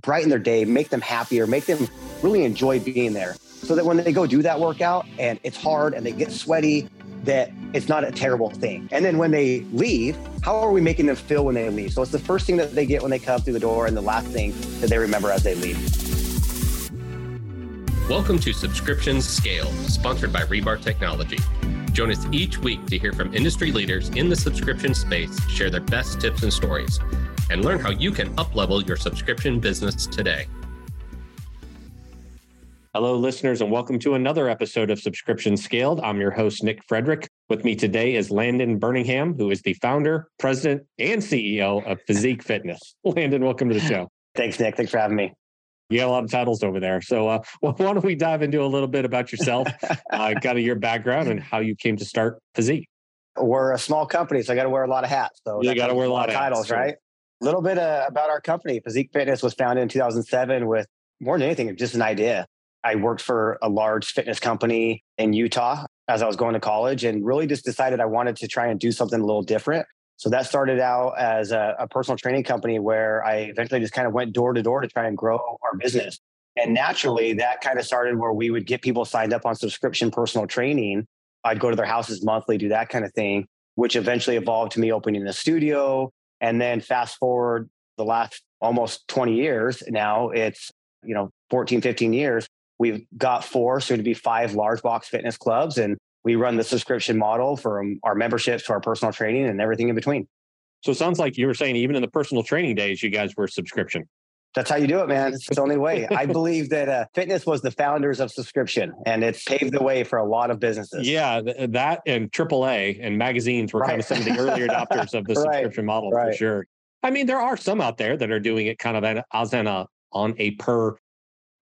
brighten their day, make them happier, make them really enjoy being there. So that when they go do that workout and it's hard and they get sweaty, that it's not a terrible thing. And then when they leave, how are we making them feel when they leave? So it's the first thing that they get when they come through the door and the last thing that they remember as they leave. Welcome to Subscriptions Scale, sponsored by Rebar Technology. Join us each week to hear from industry leaders in the subscription space share their best tips and stories and learn how you can uplevel your subscription business today. Hello, listeners, and welcome to another episode of Subscription Scaled. I'm your host, Nick Frederick. With me today is Landon Berningham, who is the founder, president, and CEO of Physiq Fitness. Landon, welcome to the show. Thanks, Nick. Thanks for having me. You got a lot of titles over there. So, uh, why don't we dive into a little bit about yourself, uh, kind of your background, and how you came to start Physique? We're a small company, so I got to wear a lot of hats. So you got to wear a lot of titles, hats, right? A little bit uh, about our company. Physiq Fitness was founded in 2007 with more than anything, just an idea. I worked for a large fitness company in Utah as I was going to college and really just decided I wanted to try and do something a little different. So that started out as a, a personal training company where I eventually just kind of went door to door to try and grow our business. And naturally, that kind of started where we would get people signed up on subscription personal training. I'd go to their houses monthly, do that kind of thing, which eventually evolved to me opening a studio. And then fast forward the last almost 20 years now, it's, you know, 14, 15 years. We've got four, soon to be five large box fitness clubs, and we run the subscription model from our memberships to our personal training and everything in between. So it sounds like you were saying even in the personal training days, you guys were subscription. That's how you do it, man. It's the only way. I believe that uh, fitness was the founders of subscription, and it's paved the way for a lot of businesses. Yeah, th- that and AAA and magazines were right. kind of some of the early adopters of the right. subscription model right. for sure. I mean, there are some out there that are doing it kind of as an a on a per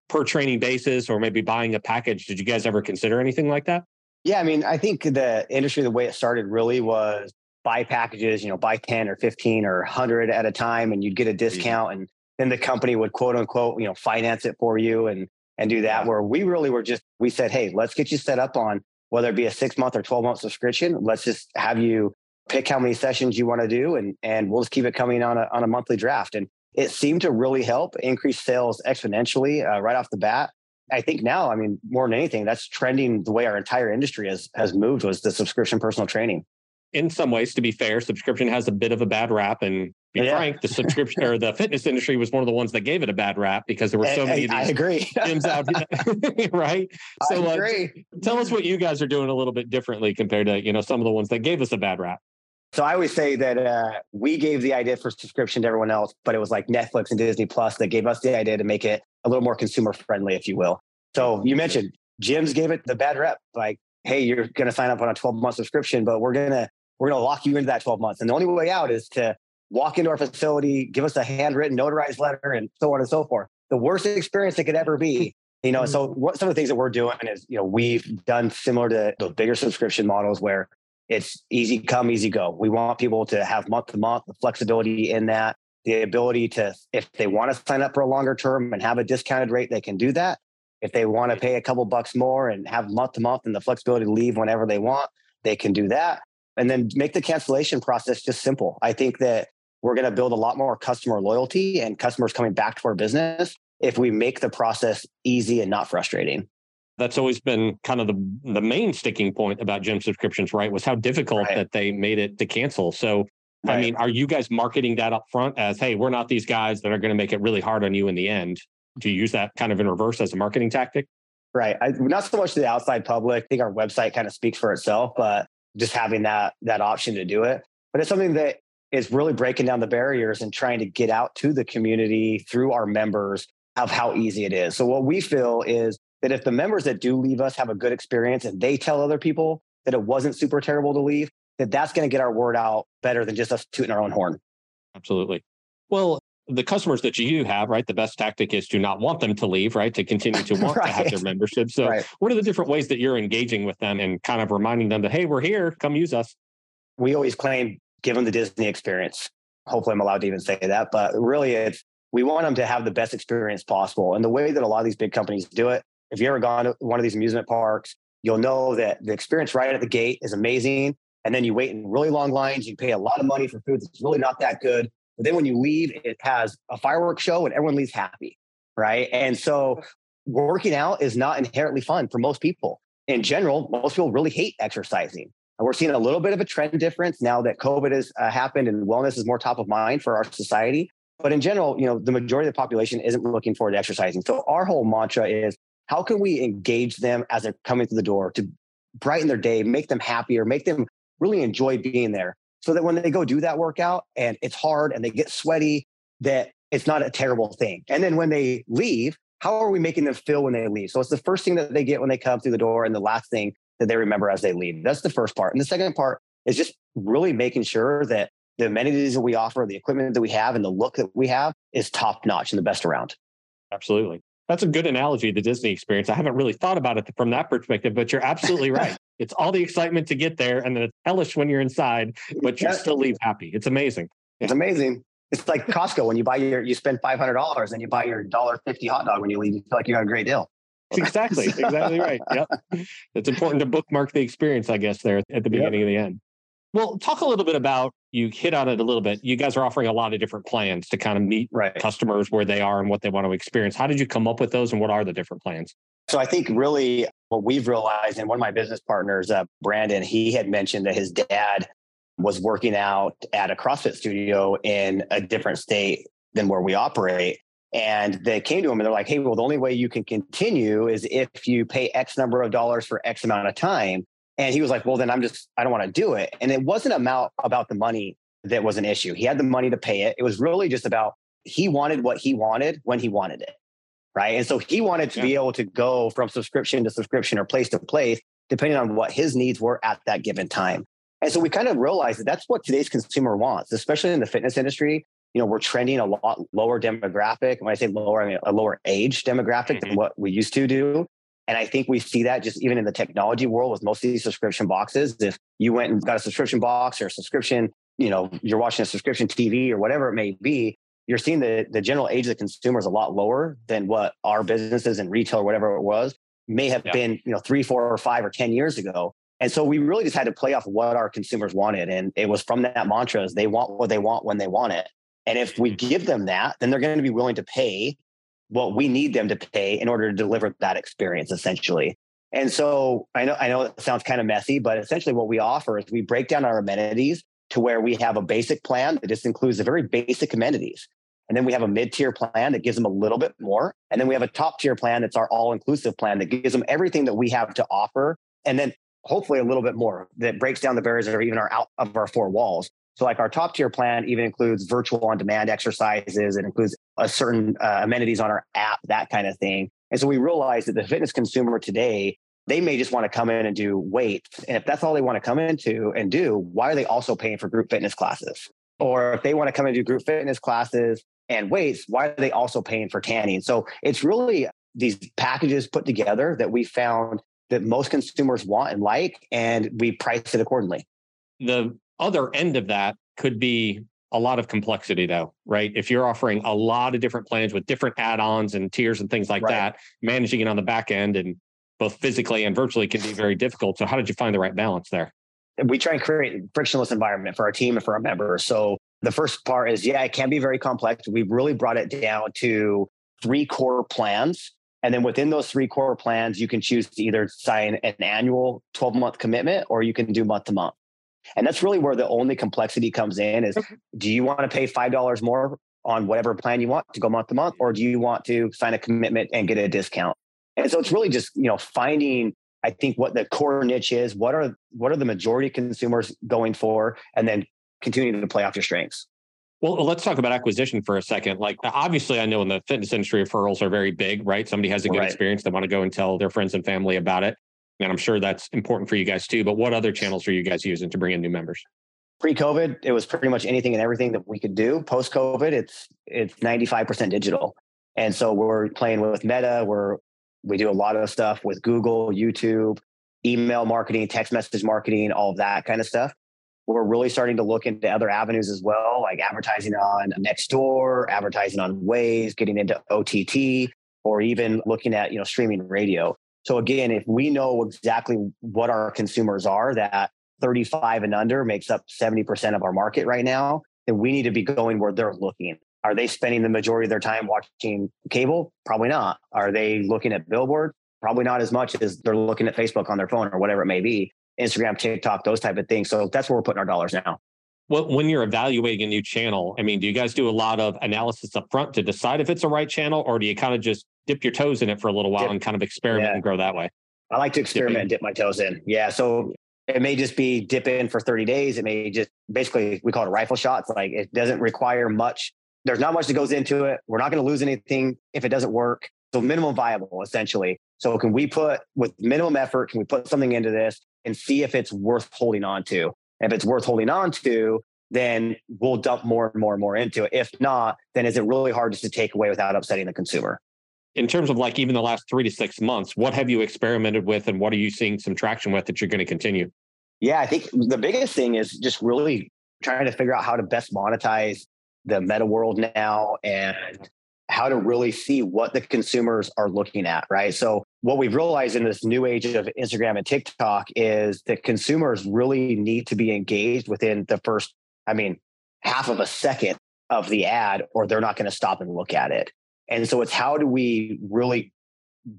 per training basis, or maybe buying a package. Did you guys ever consider anything like that? Yeah, I mean, I think the industry, the way it started, really was buy packages. You know, buy ten or fifteen or hundred at a time, and you'd get a discount, and then the company would quote unquote, you know, finance it for you and and do that. Where we really were just we said, hey, let's get you set up on whether it be a six month or twelve month subscription. Let's just have you pick how many sessions you want to do, and and we'll just keep it coming on a on a monthly draft. And it seemed to really help increase sales exponentially uh, right off the bat. I think now, I mean, more than anything, that's trending the way our entire industry has has moved was the subscription personal training. In some ways, to be fair, subscription has a bit of a bad rap, and be yeah. frank, the subscription or the fitness industry was one of the ones that gave it a bad rap because there were so many I, of these I agree. gyms out, right? So, I agree. Uh, tell us what you guys are doing a little bit differently compared to you know some of the ones that gave us a bad rap. So I always say that uh, we gave the idea for subscription to everyone else, but it was like Netflix and Disney Plus that gave us the idea to make it a little more consumer friendly, if you will. So you mentioned gyms gave it the bad rep, like, hey, you're going to sign up on a 12 month subscription, but we're going to we're going to lock you into that 12 months, and the only way out is to walk into our facility, give us a handwritten notarized letter, and so on and so forth. The worst experience it could ever be. You know, so mm-hmm. what some of the things that we're doing is, you know, we've done similar to those bigger subscription models where it's easy come, easy go. We want people to have month to month, the flexibility in that, the ability to, if they want to sign up for a longer term and have a discounted rate, they can do that. If they want to pay a couple bucks more and have month to month and the flexibility to leave whenever they want, they can do that. And then make the cancellation process just simple. I think that we're going to build a lot more customer loyalty and customers coming back to our business if we make the process easy and not frustrating that's always been kind of the the main sticking point about gym subscriptions, right? Was how difficult right. that they made it to cancel. So, right. I mean, are you guys marketing that up front as, hey, we're not these guys that are going to make it really hard on you in the end? Do you use that kind of in reverse as a marketing tactic? Right. I, not so much to the outside public. I think our website kind of speaks for itself, but just having that that option to do it. But it's something that is really breaking down the barriers and trying to get out to the community through our members of how easy it is. So what we feel is that if the members that do leave us have a good experience and they tell other people that it wasn't super terrible to leave, that that's going to get our word out better than just us tooting our own horn. Absolutely. Well, the customers that you have, right? The best tactic is to not want them to leave, right? To continue to want right. to have their membership. So, right. what are the different ways that you're engaging with them and kind of reminding them that, hey, we're here, come use us? We always claim give them the Disney experience. Hopefully, I'm allowed to even say that, but really, it's we want them to have the best experience possible. And the way that a lot of these big companies do it if you ever gone to one of these amusement parks, you'll know that the experience right at the gate is amazing. And then you wait in really long lines. You pay a lot of money for food that's really not that good. But then when you leave, it has a fireworks show and everyone leaves happy. Right. And so working out is not inherently fun for most people. In general, most people really hate exercising. And we're seeing a little bit of a trend difference now that COVID has uh, happened and wellness is more top of mind for our society. But in general, you know, the majority of the population isn't looking forward to exercising. So our whole mantra is how can we engage them as they're coming through the door to brighten their day, make them happier, make them really enjoy being there so that when they go do that workout and it's hard and they get sweaty, that it's not a terrible thing. And then when they leave, how are we making them feel when they leave? So it's the first thing that they get when they come through the door and the last thing that they remember as they leave. That's the first part. And the second part is just really making sure that the amenities that we offer, the equipment that we have, and the look that we have is top notch and the best around. Absolutely. That's a good analogy, the Disney experience. I haven't really thought about it from that perspective, but you're absolutely right. It's all the excitement to get there, and then it's hellish when you're inside, but you still leave happy. It's amazing. It's amazing. It's like Costco when you buy your, you spend five hundred dollars and you buy your dollar fifty hot dog when you leave. You feel like you got a great deal. exactly, exactly right. Yep, it's important to bookmark the experience, I guess, there at the beginning yep. and the end. Well, talk a little bit about you hit on it a little bit. You guys are offering a lot of different plans to kind of meet right. customers where they are and what they want to experience. How did you come up with those and what are the different plans? So I think really what we've realized, and one of my business partners, uh, Brandon, he had mentioned that his dad was working out at a CrossFit studio in a different state than where we operate. And they came to him and they're like, hey, well, the only way you can continue is if you pay X number of dollars for X amount of time. And he was like, well, then I'm just, I don't want to do it. And it wasn't about, about the money that was an issue. He had the money to pay it. It was really just about he wanted what he wanted when he wanted it. Right. And so he wanted to yeah. be able to go from subscription to subscription or place to place, depending on what his needs were at that given time. And so we kind of realized that that's what today's consumer wants, especially in the fitness industry. You know, we're trending a lot lower demographic. When I say lower, I mean a lower age demographic mm-hmm. than what we used to do. And I think we see that just even in the technology world with most of these subscription boxes. If you went and got a subscription box or a subscription, you know, you're watching a subscription TV or whatever it may be, you're seeing the, the general age of the consumer is a lot lower than what our businesses and retail or whatever it was may have yeah. been, you know, three, four or five or 10 years ago. And so we really just had to play off what our consumers wanted. And it was from that mantra is they want what they want when they want it. And if we mm-hmm. give them that, then they're going to be willing to pay what we need them to pay in order to deliver that experience essentially. And so I know I know it sounds kind of messy, but essentially what we offer is we break down our amenities to where we have a basic plan that just includes the very basic amenities. And then we have a mid-tier plan that gives them a little bit more. And then we have a top tier plan that's our all-inclusive plan that gives them everything that we have to offer. And then hopefully a little bit more that breaks down the barriers are even our out of our four walls. So, like our top tier plan even includes virtual on demand exercises. It includes a certain uh, amenities on our app, that kind of thing. And so we realized that the fitness consumer today, they may just want to come in and do weights. And if that's all they want to come into and do, why are they also paying for group fitness classes? Or if they want to come and do group fitness classes and weights, why are they also paying for tanning? So it's really these packages put together that we found that most consumers want and like, and we price it accordingly. The other end of that could be a lot of complexity though, right? If you're offering a lot of different plans with different add-ons and tiers and things like right. that, managing it on the back end and both physically and virtually can be very difficult. So how did you find the right balance there? We try and create a frictionless environment for our team and for our members. So the first part is, yeah, it can be very complex. We've really brought it down to three core plans. And then within those three core plans, you can choose to either sign an annual 12 month commitment or you can do month to month. And that's really where the only complexity comes in is okay. do you want to pay $5 more on whatever plan you want to go month to month, or do you want to sign a commitment and get a discount? And so it's really just, you know, finding, I think what the core niche is, what are what are the majority consumers going for, and then continuing to play off your strengths. Well, uh, let's talk about acquisition for a second. Like, obviously, I know in the fitness industry, referrals are very big, right? Somebody has a good right. experience, they want to go and tell their friends and family about it. And I'm sure that's important for you guys too. But what other channels are you guys using to bring in new members? Pre-COVID, it was pretty much anything and everything that we could do. Post-COVID, it's it's 95% digital. And so we're playing with Meta. We're we do a lot of stuff with Google, YouTube, email marketing, text message marketing, all of that kind of stuff. We're really starting to look into other avenues as well, like advertising on Nextdoor, advertising on Waze, getting into OTT, or even looking at you know streaming radio. So again, if we know exactly what our consumers are, that 35 and under makes up 70% of our market right now, then we need to be going where they're looking. Are they spending the majority of their time watching cable? Probably not. Are they looking at billboard? Probably not as much as they're looking at Facebook on their phone or whatever it may be. Instagram, TikTok, those type of things. So that's where we're putting our dollars now. Well, when you're evaluating a new channel, I mean, do you guys do a lot of analysis up front to decide if it's a right channel, or do you kind of just dip your toes in it for a little while dip. and kind of experiment yeah. and grow that way? I like to experiment and dip my toes in. Yeah. So it may just be dip in for 30 days. It may just basically, we call it rifle shots. Like it doesn't require much. There's not much that goes into it. We're not going to lose anything if it doesn't work. So minimum viable, essentially. So can we put with minimum effort, can we put something into this and see if it's worth holding on to? If it's worth holding on to, then we'll dump more and more and more into it. If not, then is it really hard just to take away without upsetting the consumer? In terms of like even the last three to six months, what have you experimented with and what are you seeing some traction with that you're going to continue? Yeah, I think the biggest thing is just really trying to figure out how to best monetize the meta world now and how to really see what the consumers are looking at, right? So, what we've realized in this new age of Instagram and TikTok is that consumers really need to be engaged within the first I mean, half of a second of the ad, or they're not going to stop and look at it. And so it's how do we really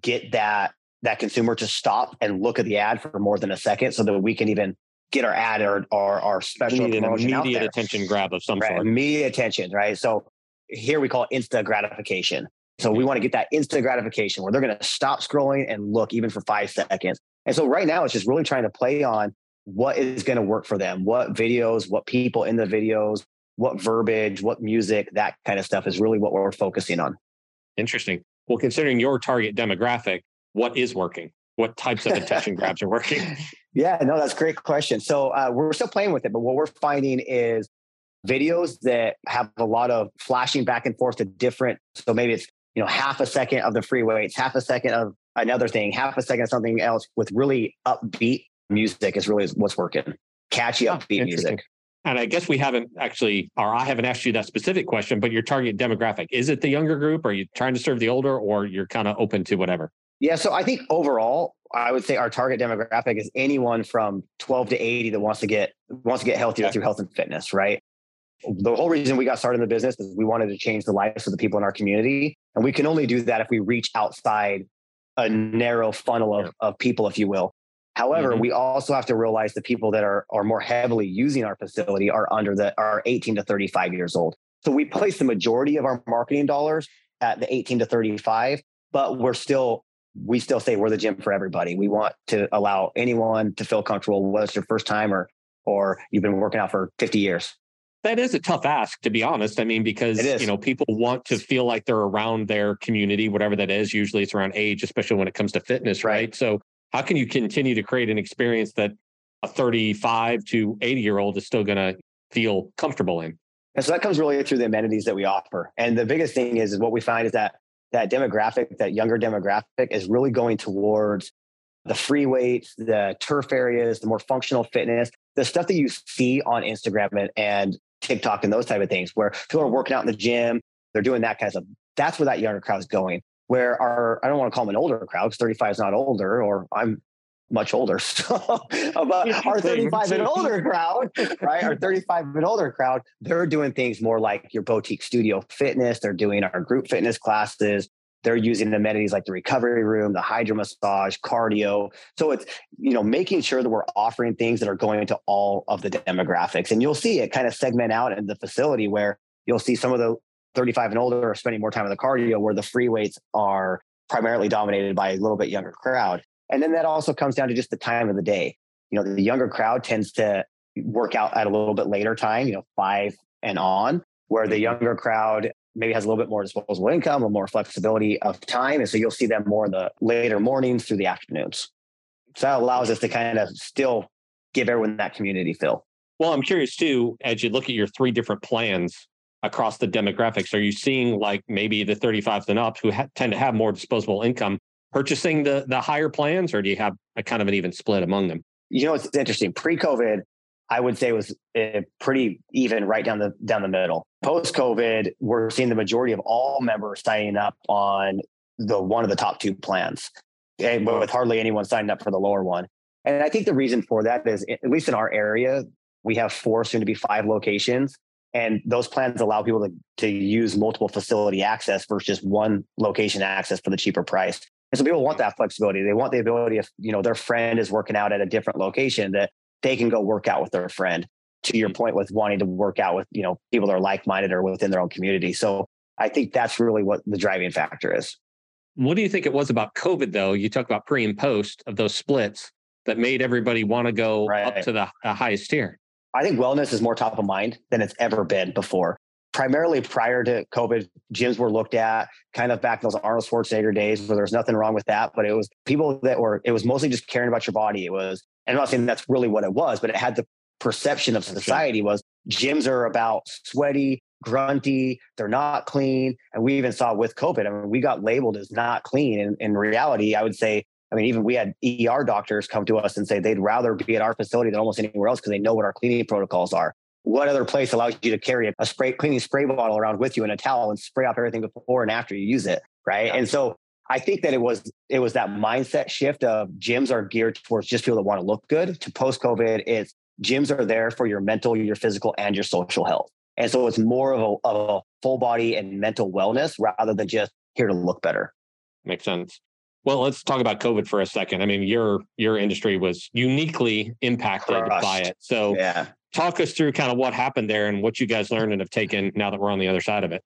get that that consumer to stop and look at the ad for more than a second so that we can even get our ad or, or our special an immediate attention grab of some right? sort. Immediate attention, right? So here we call it instant gratification. So we want to get that instant gratification where they're going to stop scrolling and look even for five seconds. And so right now it's just really trying to play on what is going to work for them, what videos, what people in the videos, what verbiage, what music, that kind of stuff is really what we're focusing on. Interesting. Well, considering your target demographic, what is working? What types of attention grabs are working? Yeah, no, that's a great question. So uh, we're still playing with it, but what we're finding is videos that have a lot of flashing back and forth to different. So maybe it's you know half a second of the free weights, half a second of another thing, half a second of something else with really upbeat music is really what's working. Catchy, oh, upbeat music. And I guess we haven't actually, or I haven't asked you that specific question, but your target demographic, is it the younger group? Are you trying to serve the older or you're kind of open to whatever? Yeah. So I think overall, I would say our target demographic is anyone from 12 to 80 that wants to get wants to get healthier through health and fitness, right? The whole reason we got started in the business is we wanted to change the lives of the people in our community. And we can only do that if we reach outside a narrow funnel of, of people, if you will. However, mm-hmm. we also have to realize the people that are, are more heavily using our facility are under the are 18 to 35 years old. So we place the majority of our marketing dollars at the 18 to 35, but we're still we still say we're the gym for everybody. We want to allow anyone to feel comfortable, whether it's your first time or or you've been working out for 50 years. That is a tough ask, to be honest. I mean, because you know people want to feel like they're around their community, whatever that is. Usually, it's around age, especially when it comes to fitness, right? right? So how can you continue to create an experience that a 35 to 80 year old is still going to feel comfortable in? And so that comes really through the amenities that we offer. And the biggest thing is, is what we find is that that demographic, that younger demographic is really going towards the free weights, the turf areas, the more functional fitness, the stuff that you see on Instagram and, and TikTok and those type of things where people are working out in the gym, they're doing that kind of stuff. That's where that younger crowd is going where our I don't want to call them an older crowd because 35 is not older, or I'm much older. So, but our 35 and older crowd, right? Our 35 and older crowd, they're doing things more like your boutique studio fitness. They're doing our group fitness classes. They're using amenities like the recovery room, the hydro massage, cardio. So it's, you know, making sure that we're offering things that are going to all of the demographics. And you'll see it kind of segment out in the facility where you'll see some of the 35 and older are spending more time in the cardio where the free weights are primarily dominated by a little bit younger crowd. And then that also comes down to just the time of the day. You know, the younger crowd tends to work out at a little bit later time, you know, five and on, where the younger crowd maybe has a little bit more disposable income or more flexibility of time. And so you'll see them more in the later mornings through the afternoons. So that allows us to kind of still give everyone that community feel. Well, I'm curious too, as you look at your three different plans, across the demographics? Are you seeing like maybe the 35s and up who ha- tend to have more disposable income purchasing the the higher plans, or do you have a kind of an even split among them? You know, it's interesting. Pre-COVID, I would say was uh, pretty even right down the down the middle. Post COVID, we're seeing the majority of all members signing up on the one of the top two plans, and with hardly anyone signing up for the lower one. And I think the reason for that is, at least in our area, we have four, soon to be five locations And those plans allow people to, to use multiple facility access versus just one location access for the cheaper price. And so people want that flexibility. They want the ability if, you know, their friend is working out at a different location that they can go work out with their friend to your mm-hmm. point with wanting to work out with, you know, people that are like-minded or within their own community. So I think that's really what the driving factor is. What do you think it was about COVID though? You talk about pre and post of those splits that made everybody want to go right. up to the, the highest tier. I think wellness is more top of mind than it's ever been before. Primarily prior to COVID, gyms were looked at kind of back in those Arnold Schwarzenegger days where there's nothing wrong with that, but it was people that were, it was mostly just caring about your body. It was, and I'm not saying that's really what it was, but it had the perception of society was gyms are about sweaty, grunty, they're not clean. And we even saw with COVID, I mean, we got labeled as not clean. And in reality, I would say I mean, even we had ER doctors come to us and say they'd rather be at our facility than almost anywhere else because they know what our cleaning protocols are. What other place allows you to carry a spray cleaning spray bottle around with you and a towel and spray off everything before and after you use it, right? Yeah. And so I think that it was it was that mindset shift of gyms are geared towards just people that want to look good. To post COVID, it's gyms are there for your mental, your physical, and your social health. And so it's more of a, of a full body and mental wellness rather than just here to look better. Makes sense. Well, let's talk about COVID for a second. I mean, your your industry was uniquely impacted Crushed. by it. So, yeah. talk us through kind of what happened there and what you guys learned and have taken now that we're on the other side of it.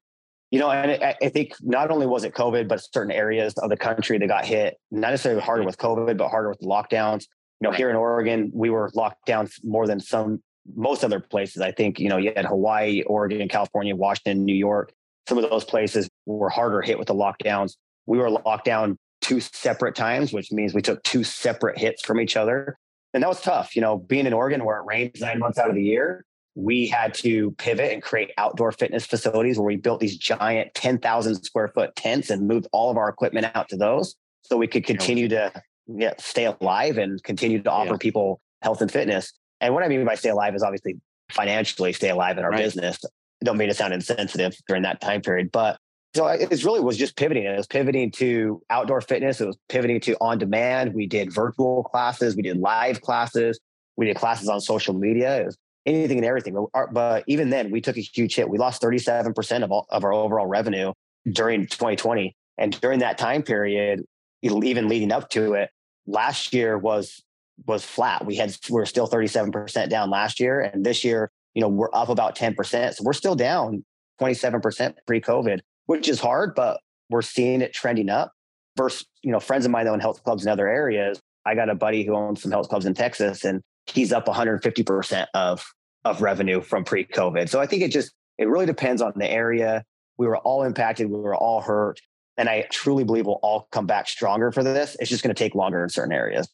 You know, and I think not only was it COVID, but certain areas of the country that got hit, not necessarily harder with COVID, but harder with the lockdowns. You know, here in Oregon, we were locked down more than some most other places. I think, you know, you had Hawaii, Oregon, California, Washington, New York. Some of those places were harder hit with the lockdowns. We were locked down two separate times, which means we took two separate hits from each other. And that was tough. You know, being in Oregon where it rains nine months out of the year, we had to pivot and create outdoor fitness facilities where we built these giant 10,000 square foot tents and moved all of our equipment out to those so we could continue to yeah, stay alive and continue to offer yeah. people health and fitness. And what I mean by stay alive is obviously financially stay alive in our right. business. don't mean to sound insensitive during that time period, but so it really was just pivoting. It was pivoting to outdoor fitness. It was pivoting to on demand. We did virtual classes. We did live classes. We did classes on social media. It was anything and everything. Uh, but even then, we took a huge hit. We lost 37% of, all, of our overall revenue during 2020. And during that time period, even leading up to it, last year was was flat. We had we we're still 37% down last year. And this year, you know, we're up about 10%. So we're still down 27% pre-COVID which is hard, but we're seeing it trending up. Versus, you know, friends of mine that own health clubs in other areas. I got a buddy who owns some health clubs in Texas, and he's up 150% of of revenue from pre-COVID. So I think it just it really depends on the area. We were all impacted. We were all hurt. And I truly believe we'll all come back stronger for this. It's just going to take longer in certain areas.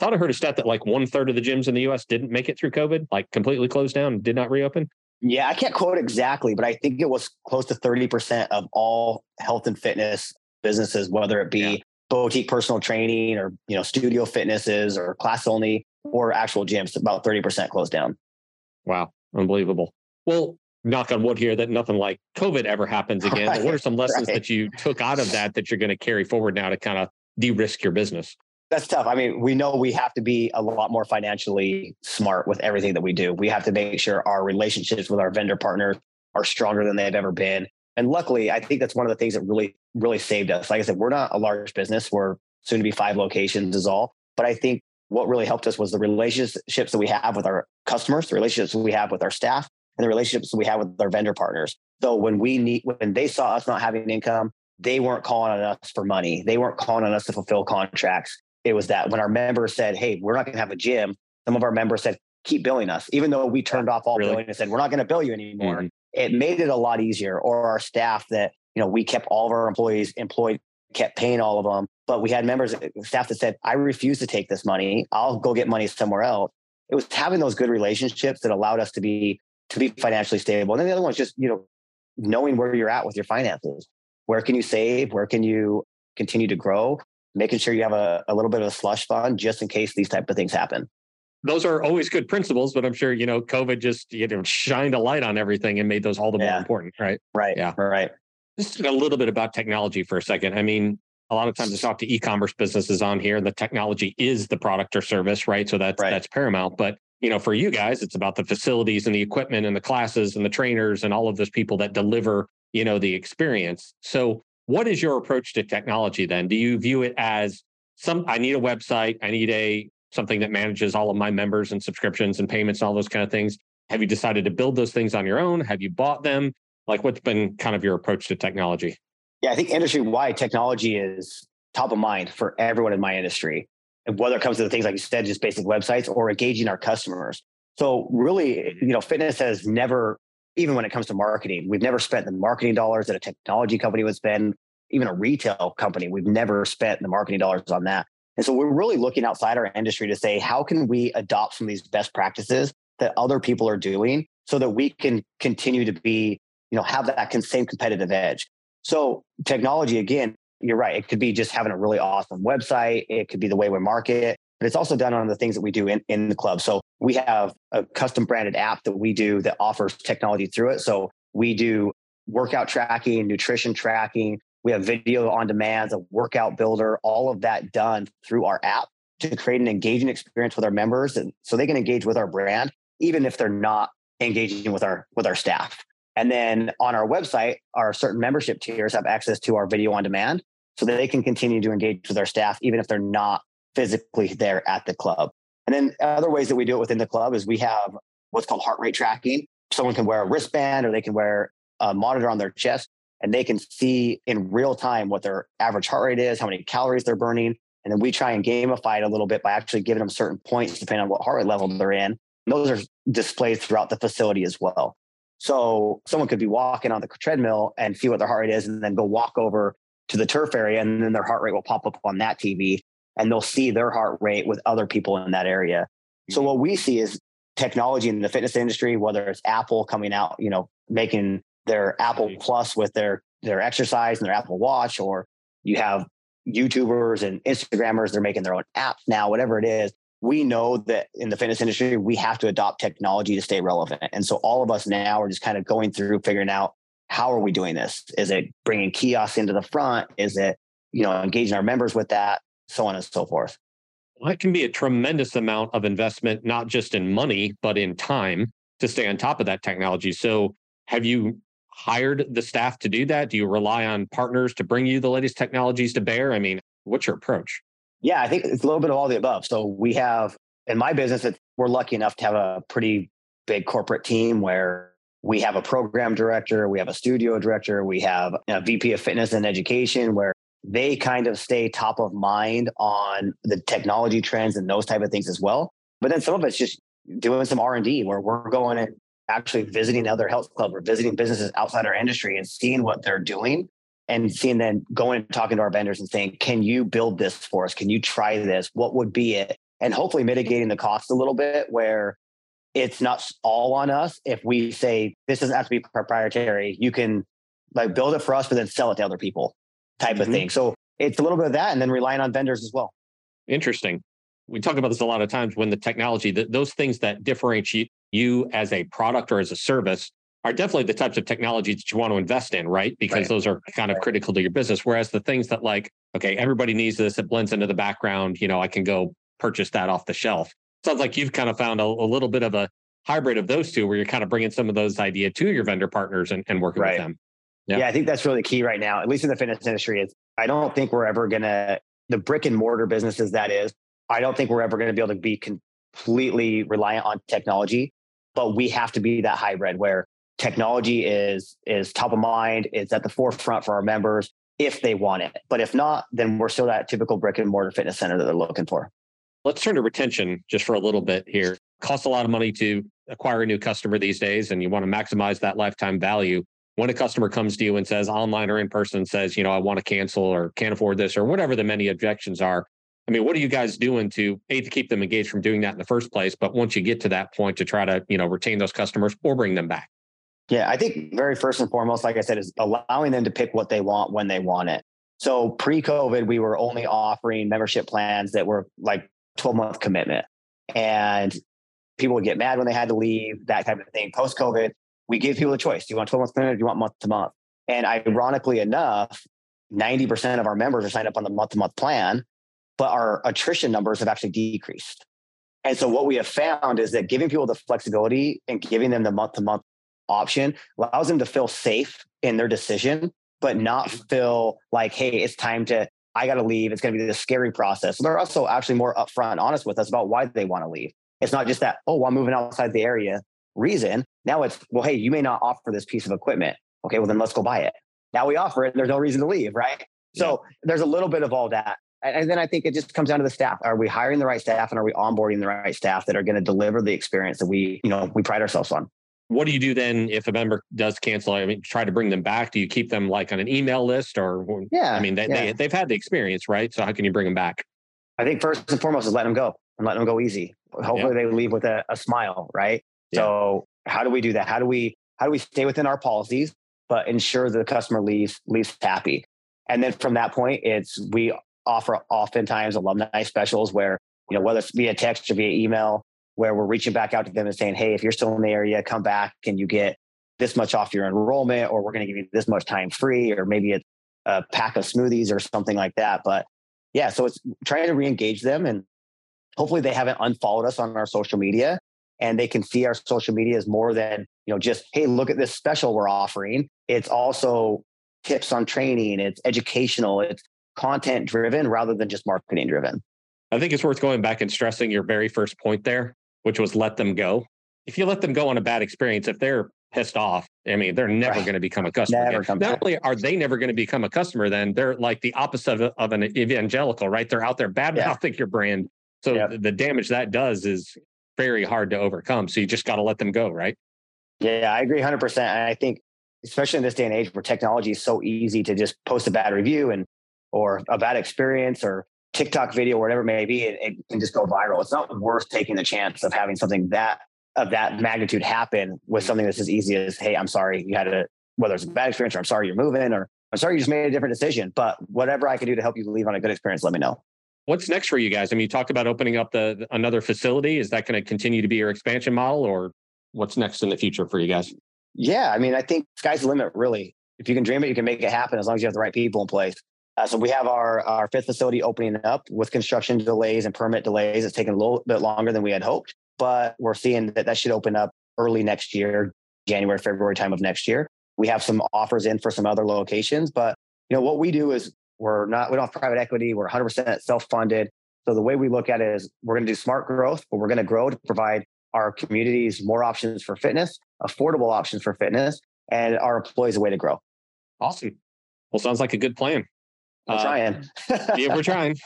I thought I heard a stat that like one third of the gyms in the US didn't make it through COVID, like completely closed down, did not reopen. Yeah, I can't quote exactly, but I think it was close to 30% of all health and fitness businesses, whether it be yeah. boutique personal training or, you know, studio fitnesses or class only or actual gyms, about 30% closed down. Wow. Unbelievable. Well, knock on wood here that nothing like COVID ever happens again. Right. What are some lessons right. that you took out of that that you're going to carry forward now to kind of de-risk your business? that's tough. I mean, we know we have to be a lot more financially smart with everything that we do. We have to make sure our relationships with our vendor partners are stronger than they've ever been. And luckily, I think that's one of the things that really, really saved us. Like I said, we're not a large business. We're soon to be five locations is all. But I think what really helped us was the relationships that we have with our customers, the relationships we have with our staff, and the relationships we have with our vendor partners. So when we need, when they saw us not having income, they weren't calling on us for money. They weren't calling on us to fulfill contracts it was that when our members said, Hey, we're not going to have a gym, some of our members said, keep billing us, even though we turned off all really? billing and said, we're not going to bill you anymore. Mm-hmm. It made it a lot easier. Or our staff that, you know, we kept all of our employees employed, kept paying all of them. But we had members, staff that said, I refuse to take this money. I'll go get money somewhere else. It was having those good relationships that allowed us to be to be financially stable. And then the other one is just, you know, knowing where you're at with your finances. Where can you save? Where can you continue to grow? making sure you have a, a little bit of a slush fund just in case these type of things happen those are always good principles, but I'm sure you know COVID just you know shined a light on everything and made those all the yeah. more important, right? Right. Yeah. Right. Just a little bit about technology for a second. I mean, a lot of times I talk to e-commerce businesses on here. And the technology is the product or service, right? So that's right. that's paramount. But you know, for you guys, it's about the facilities and the equipment and the classes and the trainers and all of those people that deliver, you know, the experience. So what is your approach to technology then? Do you view it as some I need a website, I need a something that manages all of my members and subscriptions and payments and all those kind of things? Have you decided to build those things on your own? Have you bought them? Like what's been kind of your approach to technology? Yeah, I think industry wide technology is top of mind for everyone in my industry. And whether it comes to the things like you said, just basic websites or engaging our customers. So really, you know, fitness has never, even when it comes to marketing, we've never spent the marketing dollars that a technology company would spend, even a retail company. We've never spent the marketing dollars on that. And so we're really looking outside our industry to say, how can we adopt some of these best practices that other people are doing so that we can continue to be, you know, have that same competitive edge. So technology, again, you're right. It could be just having a really awesome website. It could be the way we market, but it's also done on the things that we do in, in the club. So we have a custom branded app that we do that offers technology through it. So we do workout tracking, nutrition tracking. We have video on demand, a workout builder, all of that done through our app to create an engaging experience with our members and so they can engage with our brand even if they're not engaging with our with our staff. And then on our website, our certain membership tiers have access to our video on demand so that they can continue to engage with our staff, even if they're not physically there at the club. And then other ways that we do it within the club is we have what's called heart rate tracking. Someone can wear a wristband or they can wear a monitor on their chest and they can see in real time what their average heart rate is, how many calories they're burning. And then we try and gamify it a little bit by actually giving them certain points depending on what heart rate level they're in. And those are displayed throughout the facility as well. So someone could be walking on the treadmill and see what their heart rate is and then go walk over to the turf area and then their heart rate will pop up on that TV and they'll see their heart rate with other people in that area. So mm-hmm. what we see is technology in the fitness industry, whether it's Apple coming out, you know, making their Apple Plus with their their exercise and their Apple Watch, or you have YouTubers and Instagrammers, they're making their own apps now, whatever it is. We know that in the fitness industry, we have to adopt technology to stay relevant. And so all of us now are just kind of going through figuring out how are we doing this? Is it bringing kiosks into the front? Is it, you know, engaging our members with that? So on and so forth. Well, that can be a tremendous amount of investment, not just in money, but in time to stay on top of that technology. So have you hired the staff to do that? Do you rely on partners to bring you the latest technologies to bear? I mean, what's your approach? Yeah, I think it's a little bit of all the above. So we have in my business, we're lucky enough to have a pretty big corporate team where we have a program director, we have a studio director, we have a VP of fitness and education where they kind of stay top of mind on the technology trends and those type of things as well. But then some of it's just doing some R&D where we're going and actually visiting other health clubs or visiting businesses outside our industry and seeing what they're doing and seeing then going and talking to our vendors and saying, can you build this for us? Can you try this? What would be it? And hopefully mitigating the cost a little bit where it's not all on us. If we say this doesn't have to be proprietary, you can like build it for us, but then sell it to other people type mm-hmm. of thing. So it's a little bit of that and then relying on vendors as well. Interesting. We talk about this a lot of times when the technology, those things that differentiate you as a product or as a service are definitely the types of technology that you want to invest in, right? Because right. those are kind of critical to your business. Whereas the things that like, okay, everybody needs this, it blends into the background, you know, I can go purchase that off the shelf sounds like you've kind of found a, a, little bit of a hybrid of those two where you're kind of bringing some of those idea to your vendor partners and, and working right. with them. Yeah. yeah, I think that's really key right now, at least in the fitness industry. Is I don't think we're ever going to, the brick and mortar businesses that is, I don't think we're ever going to be able to be completely reliant on technology, but we have to be that hybrid where technology is is top of mind, it's at the forefront for our members if they want it. But if not, then we're still that typical brick and mortar fitness center that they're looking for. Let's turn to retention just for a little bit here. Costs a lot of money to acquire a new customer these days, and you want to maximize that lifetime value. When a customer comes to you and says online or in person, says, you know, I want to cancel or can't afford this or whatever the many objections are. I mean, what are you guys doing to a to keep them engaged from doing that in the first place? But once you get to that point, to try to you know retain those customers or bring them back. Yeah, I think very first and foremost, like I said, is allowing them to pick what they want when they want it. So pre-COVID, we were only offering membership plans that were like 12 month commitment. And people would get mad when they had to leave, that type of thing. Post COVID, we give people a choice. Do you want 12 month commitment or do you want month to month? And ironically enough, 90% of our members are signed up on the month to month plan, but our attrition numbers have actually decreased. And so what we have found is that giving people the flexibility and giving them the month to month option allows them to feel safe in their decision, but mm-hmm. not feel like, hey, it's time to, I got to leave. It's going to be this scary process. So they're also actually more upfront honest with us about why they want to leave. It's not just that, oh, well, I'm moving outside the area reason. Now it's, well, hey, you may not offer this piece of equipment. Okay, well, then let's go buy it. Now we offer it. There's no reason to leave, right? So yeah. there's a little bit of all that. And then I think it just comes down to the staff. Are we hiring the right staff and are we onboarding the right staff that are going to deliver the experience that we, you know, we pride ourselves on? What do you do then if a member does cancel? I mean, try to bring them back. Do you keep them like on an email list or? Yeah. I mean, they, yeah. they, they've had the experience, right? So how can you bring them back? I think first and foremost is letting them go and letting them go easy. Hopefully yeah. they leave with a, a smile, right? Yeah. So how do we do that? How do we how do we stay within our policies, but ensure that the customer leaves leaves happy? And then from that point, it's we offer oftentimes alumni specials where, you know, whether it's via text or via email, where we're reaching back out to them and saying, hey, if you're still in the area, come back and you get this much off your enrollment, or we're going to give you this much time free, or maybe it's a pack of smoothies or something like that. But yeah, so it's trying to re-engage them and hopefully they haven't unfollowed us on our social media and they can see our social media as more than, you know, just, hey, look at this special we're offering. It's also tips on training, it's educational, it's content driven rather than just marketing driven. I think it's worth going back and stressing your very first point there, which was let them go. If you let them go on a bad experience, if they're pissed off, I mean, they're never right. going to become a customer. Not back. only are they never going to become a customer, then they're like the opposite of, of an evangelical, right? They're out there bad mouthing yeah. your brand. So yeah. the damage that does is very hard to overcome. So you just got to let them go, right? Yeah, I agree 100%. And I think, especially in this day and age where technology is so easy to just post a bad review and or a bad experience or TikTok video, or whatever it may be, it, it can just go viral. It's not worth taking the chance of having something that of that magnitude happen with mm. something that's as easy as, hey, I'm sorry you had a whether it's a bad experience or I'm sorry you're moving or I'm sorry you just made a different decision. But whatever I can do to help you leave on a good experience, let me know. What's next for you guys? I mean, you talked about opening up the another facility. Is that going to continue to be your expansion model, or what's next in the future for you guys? Yeah, I mean, I think sky's the limit. Really, if you can dream it, you can make it happen as long as you have the right people in place. Uh, so we have our, our fifth facility opening up with construction delays and permit delays. It's taken a little bit longer than we had hoped, but we're seeing that that should open up early next year, January, February time of next year. We have some offers in for some other locations, but you know what we do is we're not we don't have private equity. We're 100% self-funded. So the way we look at it is we're going to do smart growth, but we're going to grow to provide our communities more options for fitness, affordable options for fitness, and our employees a way to grow. Awesome. Well, sounds like a good plan. We're uh, trying. yeah, we're trying.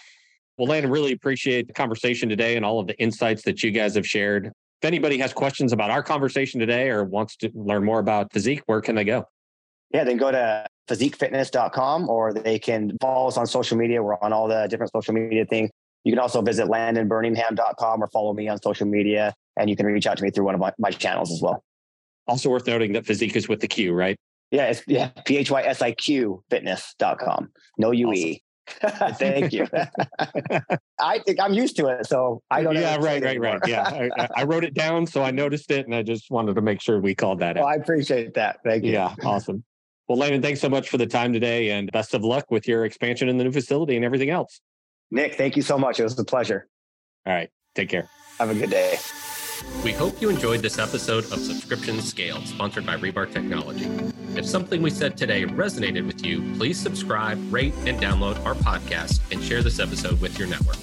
Well, Landon, really appreciate the conversation today and all of the insights that you guys have shared. If anybody has questions about our conversation today or wants to learn more about Physiq, where can they go? Yeah, then go to physiqfitness.com or they can follow us on social media. We're on all the different social media things. You can also visit landonberningham.com or follow me on social media. And you can reach out to me through one of my, my channels as well. Also worth noting that Physiq is with the Q, right? Yeah, it's yeah, P H Y S I Q fitness.com. No UE. Awesome. Thank you. I think I'm used to it, so I don't. Yeah, right, right, right. Yeah, I, I, wrote it down, so I noticed it, and I just wanted to make sure we called that out. Well, I appreciate that. Thank you. Yeah, awesome. Well, Landon, thanks so much for the time today, and best of luck with your expansion in the new facility and everything else. Nick, thank you so much. It was a pleasure. All right, take care. Have a good day. We hope you enjoyed this episode of Subscription Scale, sponsored by Rebar Technology. If something we said today resonated with you, please subscribe, rate, and download our podcast and share this episode with your network.